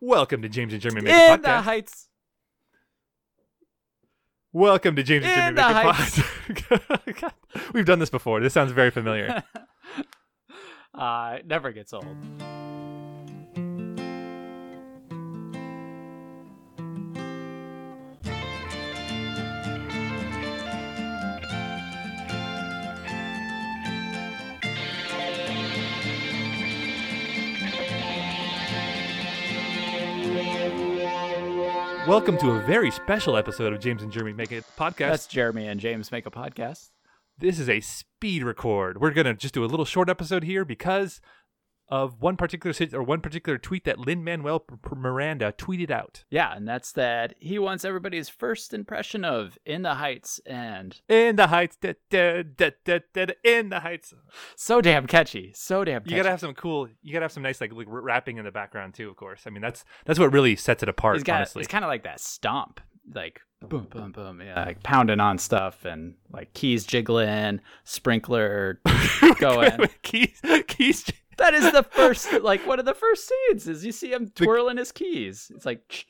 Welcome to James and Jeremy Make In the heights. Welcome to James and In Jeremy the Make heights. Podcast. We've done this before. This sounds very familiar. Uh, it never gets old. Welcome to a very special episode of James and Jeremy Make a Podcast. That's Jeremy and James make a podcast. This is a speed record. We're gonna just do a little short episode here because of one particular or one particular tweet that Lin Manuel Miranda tweeted out. Yeah, and that's that he wants everybody's first impression of In the Heights, and In the heights, da, da, da, da, da, in the heights. so damn catchy, so damn catchy. You gotta have some cool. You gotta have some nice like, like rapping in the background too. Of course. I mean that's that's what really sets it apart. Got honestly, it's kind of like that stomp, like boom, boom, boom, yeah, like pounding on stuff and like keys jiggling, sprinkler going. keys, keys. That is the first, like one of the first scenes is you see him twirling his keys. It's like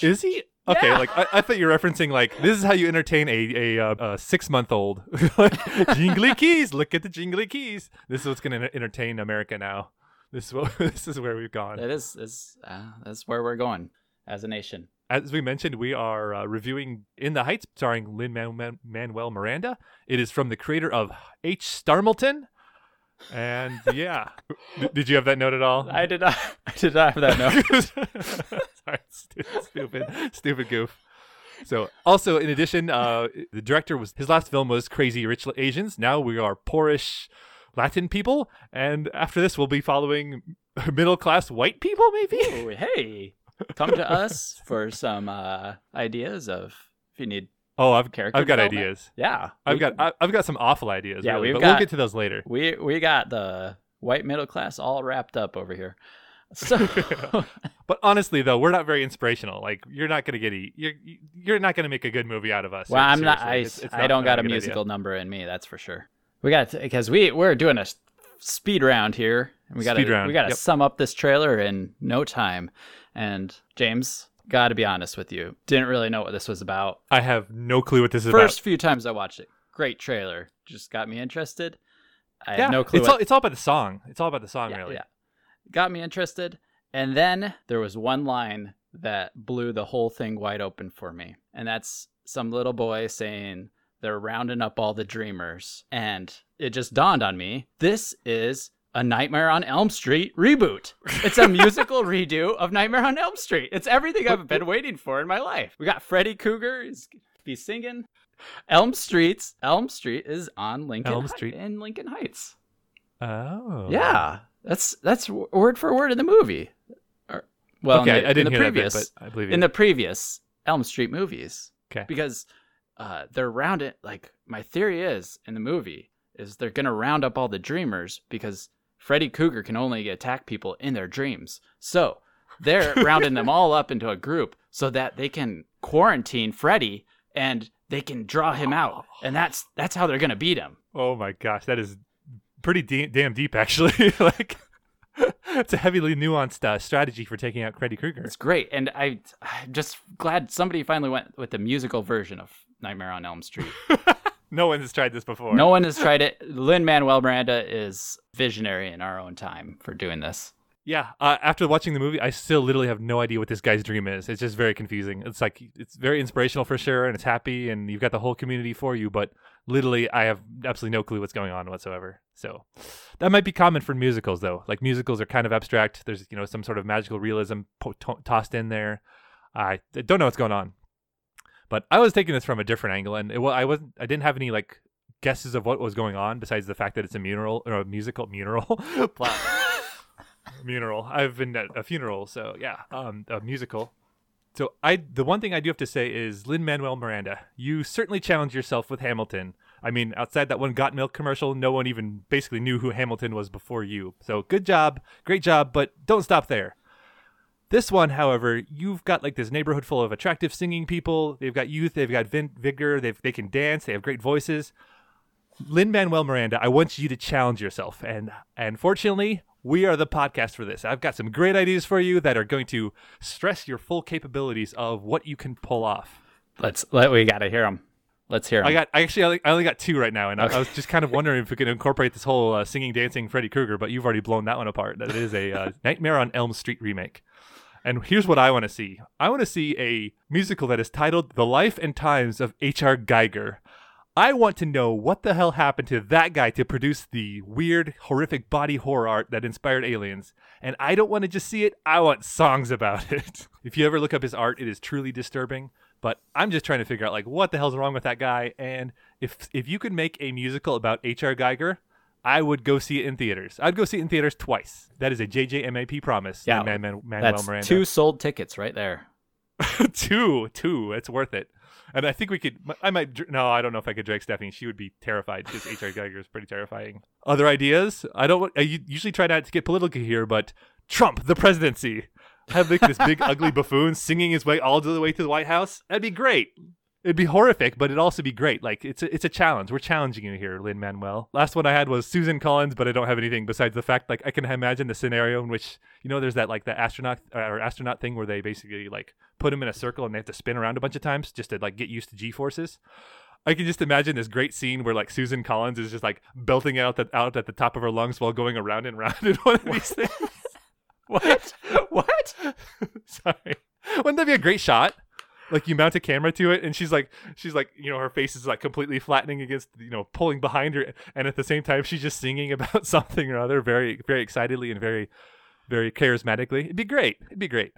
Is he? Okay, Yeah. like I, I thought you were referencing like this is how you entertain a a, uh, a six month old. jingly keys, look at the jingly keys. This is what's going to entertain America now. This is what this is where we've gone. That is is uh, that's where we're going as a nation. As we mentioned, we are uh, reviewing In the Heights, starring Lin Manuel Miranda. It is from the creator of H. Starmelton. And yeah, did you have that note at all? I did not. I did not have that note. Sorry, stu- stupid, stupid goof. So, also in addition, uh, the director was his last film was Crazy Rich Asians. Now we are poorish Latin people, and after this, we'll be following middle class white people. Maybe. Ooh, hey, come to us for some uh, ideas of if you need Oh, I've character. I've got ideas. Yeah, I've we got I've got some awful ideas. Yeah, really, we've but we'll got- get to those later. we we got the white middle class all wrapped up over here. So But honestly, though, we're not very inspirational. Like you're not gonna get e- you're you're not gonna make a good movie out of us. well, I'm not. I It's- it's I don't not got a good idea. musical number in me. That's for sure. We got because we we're doing a speed round here. And we got Speed to round, we got to yep. sum up this trailer in no time. And James, got to be honest with you, didn't really know what this was about. I have no clue what this is First about. few times I watched it, great trailer, just got me interested. I Yeah, had no clue. It's what- all it's all about the song. It's all about the song, yeah, really. yeah. Got me interested. And then there was one line that blew the whole thing wide open for me. And that's some little boy saying they're rounding up all the dreamers. And it just dawned on me this is a Nightmare on Elm Street reboot. It's a musical redo of Nightmare on Elm Street. It's everything I've been waiting for in my life. We got Freddy Krueger is be singing. Elm Street's Elm Street is on Lincoln Elm Hi- Street. in Lincoln Heights. Oh. Yeah, that's that's word for word in the movie. Or, well, okay, in the, I didn't hear previous that bit, but I believe you. in the previous Elm Street movies. 'Kay. because uh, they're round it. Like my theory is in the movie is they're gonna round up all the dreamers because Freddy Krueger can only attack people in their dreams. So they're rounding them all up into a group so that they can quarantine Freddy and they can draw him out, and that's that's how they're gonna beat him. oh my gosh, that is pretty de- damn deep, actually. like, it's a heavily nuanced uh, strategy for taking out Freddy Krueger. It's great, and I, I'm just glad somebody finally went with the musical version of Nightmare on Elm Street. No one has tried this before. no one has tried it. Lin Manuel Miranda is visionary in our own time for doing this. Yeah, uh, after watching the movie, I still literally have no idea what this guy's dream is. It's just very confusing. It's like it's very inspirational for sure, and it's happy, and you've got the whole community for you. But literally, I have absolutely no clue what's going on whatsoever. So that might be common for musicals, though. Like musicals are kind of abstract. There's you know some sort of magical realism po- to- tossed in there. I don't know what's going on, but I was taking this from a different angle, and it, well, I wasn't. I didn't have any like guesses of what was going on besides the fact that it's a mural or a musical mural. Funeral. I've been at a funeral, so yeah, um, a musical. So I, the one thing I do have to say is Lin Manuel Miranda, you certainly challenged yourself with Hamilton. I mean, outside that one Got Milk commercial, no one even basically knew who Hamilton was before you. So good job, great job, but don't stop there. This one, however, you've got like this neighborhood full of attractive singing people. They've got youth, they've got vin- vigor, they've, they can dance, they have great voices. Lin Manuel Miranda, I want you to challenge yourself, and and fortunately, we are the podcast for this. I've got some great ideas for you that are going to stress your full capabilities of what you can pull off. Let's let we gotta hear them. Let's hear them. I got I actually I only- got two right now, and I, I was just kind of wondering if we could incorporate this whole uh, singing, dancing Freddy Krueger, but you've already blown that one apart. That it is a uh, Nightmare on Elm Street remake. And here's what I want to see. I want to see a musical that is titled "The Life and Times of H.R. Giger." I want to know what the hell happened to that guy to produce the weird, horrific body horror art that inspired Aliens. And I don't want to just see it, I want songs about it. if you ever look up his art, it is truly disturbing. But I'm just trying to figure out like what the hell's wrong with that guy. And if if you could make a musical about H.R. Giger, I would go see it in theaters. I'd go see it in theaters twice. That is a JJMAP promise. Yeah, Man, Man, Manuel That's Miranda. two sold tickets right there. two, two. It's worth it. And I think we could. I might. No, I don't know if I could drag Stephanie. She would be terrified because H.R. Giger is pretty terrifying. Other ideas? I don't. I usually try not to get political here, but Trump, the presidency, have like this big ugly buffoon singing his way all the way to the White House. That'd be great. It'd be horrific, but it'd also be great. Like it's a, it's a challenge. We're challenging you here, Lin Manuel. Last one I had was Susan Collins, but I don't have anything besides the fact like I can imagine the scenario in which you know there's that like the astronaut uh, or astronaut thing where they basically like put them in a circle and they have to spin around a bunch of times just to like get used to G forces. I can just imagine this great scene where like Susan Collins is just like belting out that out at the top of her lungs while going around and around in one of these things. What? what? Sorry. Wouldn't that be a great shot? Like you mount a camera to it, and she's like, she's like, you know, her face is like completely flattening against, you know, pulling behind her, and at the same time, she's just singing about something or other, very, very excitedly and very, very charismatically. It'd be great. It'd be great.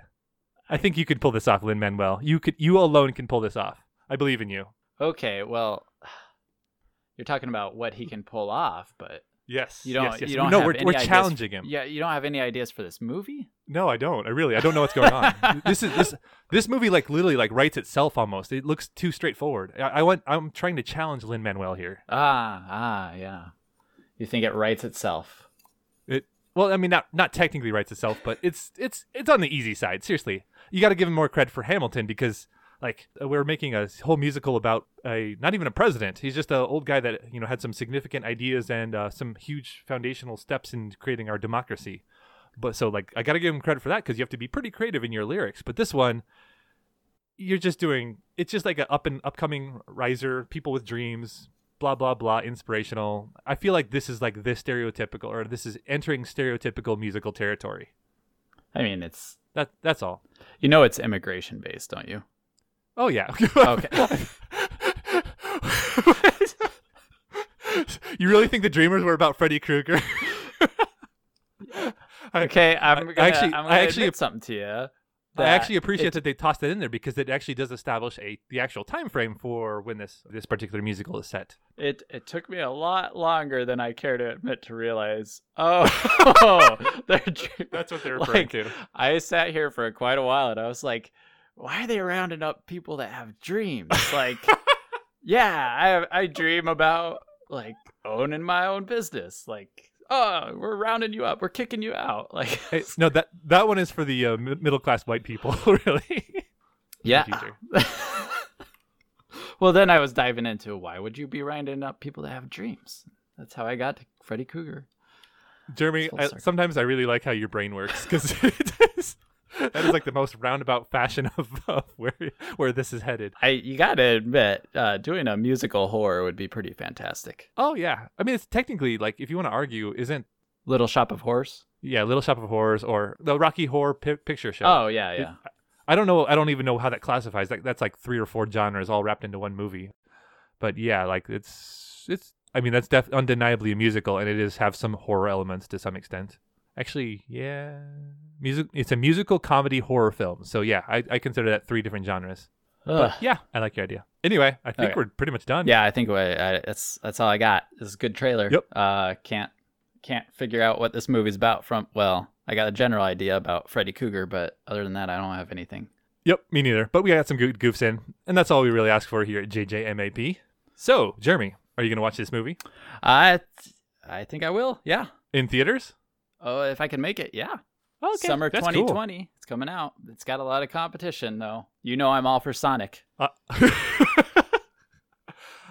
I think you could pull this off, Lin Manuel. You could, you alone can pull this off. I believe in you. Okay, well, you're talking about what he can pull off, but Yes. you don't. Yes, yes. You don't. no, have we're, any we're ideas- challenging him. Yeah, you don't have any ideas for this movie. No, I don't. I really, I don't know what's going on. this is this this movie like literally like writes itself almost. It looks too straightforward. I, I want. I'm trying to challenge Lin Manuel here. Ah, ah, yeah. You think it writes itself? It well, I mean, not not technically writes itself, but it's it's it's on the easy side. Seriously, you got to give him more credit for Hamilton because like we're making a whole musical about a not even a president. He's just an old guy that you know had some significant ideas and uh, some huge foundational steps in creating our democracy. But so like I got to give him credit for that because you have to be pretty creative in your lyrics. But this one, you're just doing it's just like an up and upcoming riser, people with dreams, blah blah blah, inspirational. I feel like this is like this stereotypical, or this is entering stereotypical musical territory. I mean, it's That that's all. you know it's immigration based, don't you? Oh yeah. Okay. you really think the Dreamers were about Freddy Krueger? Okay, I'm gonna, actually- I'm gonna I actually- admit something to you. I actually appreciate it, that they tossed it in there because it actually does establish a the actual time frame for when this this particular musical is set. it it took me a lot longer than I care to admit to realize. Oh, they're That's what they're referring like, to. I sat here for quite a while and I was like, why are they rounding up people that have dreams? Like, yeah, I I dream about like owning my own business. Like, oh, we're rounding you up, we're kicking you out. Like, no, that that one is for the uh, middle class white people, really. yeah. well, then I was diving into why would you be rounding up people that have dreams? That's how I got to Freddy Krueger. Jeremy, I, sometimes I really like how your brain works because that is like the most roundabout fashion of, of where where this is headed. I you gotta admit, uh, doing a musical horror would be pretty fantastic. Oh yeah, I mean it's technically like if you want to argue, isn't Little Shop of Horrors. yeah Little Shop of Horrors or the Rocky Horror Pi- Picture Show? Oh yeah, yeah. I don't know. I don't even know how that classifies. Like that's like three or four genres all wrapped into one movie. But yeah, like it's it's. I mean, that's def- undeniably a musical, and it is have some horror elements to some extent. Actually, yeah, music. It's a musical comedy horror film. So yeah, I, I consider that three different genres. Ugh. But yeah, I like your idea. Anyway, I think Okay. we're pretty much done. Yeah, I think I, I, that's that's all I got. This is a good trailer. Yep. Uh, can't can't figure out what this movie's about from. Well, I got a general idea about Freddy Krueger but other than that, I don't have anything. Yep, me neither. But we got some good goofs in, and that's all we really ask for here at JJMAP. So, Jeremy, are you going to watch this movie I th- I think I will. Yeah. in theaters? Oh, if I can make it, yeah. Okay, Summer that's cool. 2020. It's coming out. It's got a lot of competition though. You know I'm all for Sonic. Uh,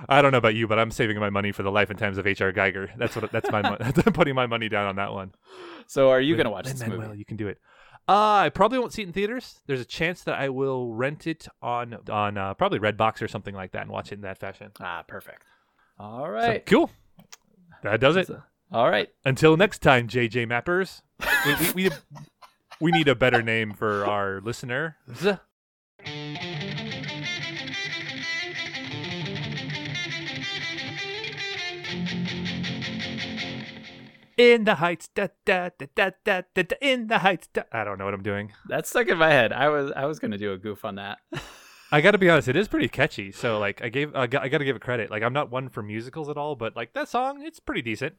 I don't know about you, but I'm saving my money for the life and times of H.R. Giger. That's what that's my I'm putting my money down on that one. So, are you going to watch Lin this Manuel, movie? you can do it. Uh, I probably won't see it in theaters. There's a chance that I will rent it on on uh, probably Redbox or something like that and watch it in that fashion. Ah, perfect. All right. So, cool. That does it. All right. Until next time, JJ Mappers. we, we, we, we need a better name for our listener. In the heights, da da da da da da, da in the heights. Da. I don't know what I'm doing. That stuck in my head. I was I was going to do a goof on that. I got to be honest, it is pretty catchy. So like, I gave I got, I got to give it credit. Like, I'm not one for musicals at all, but like that song, it's pretty decent.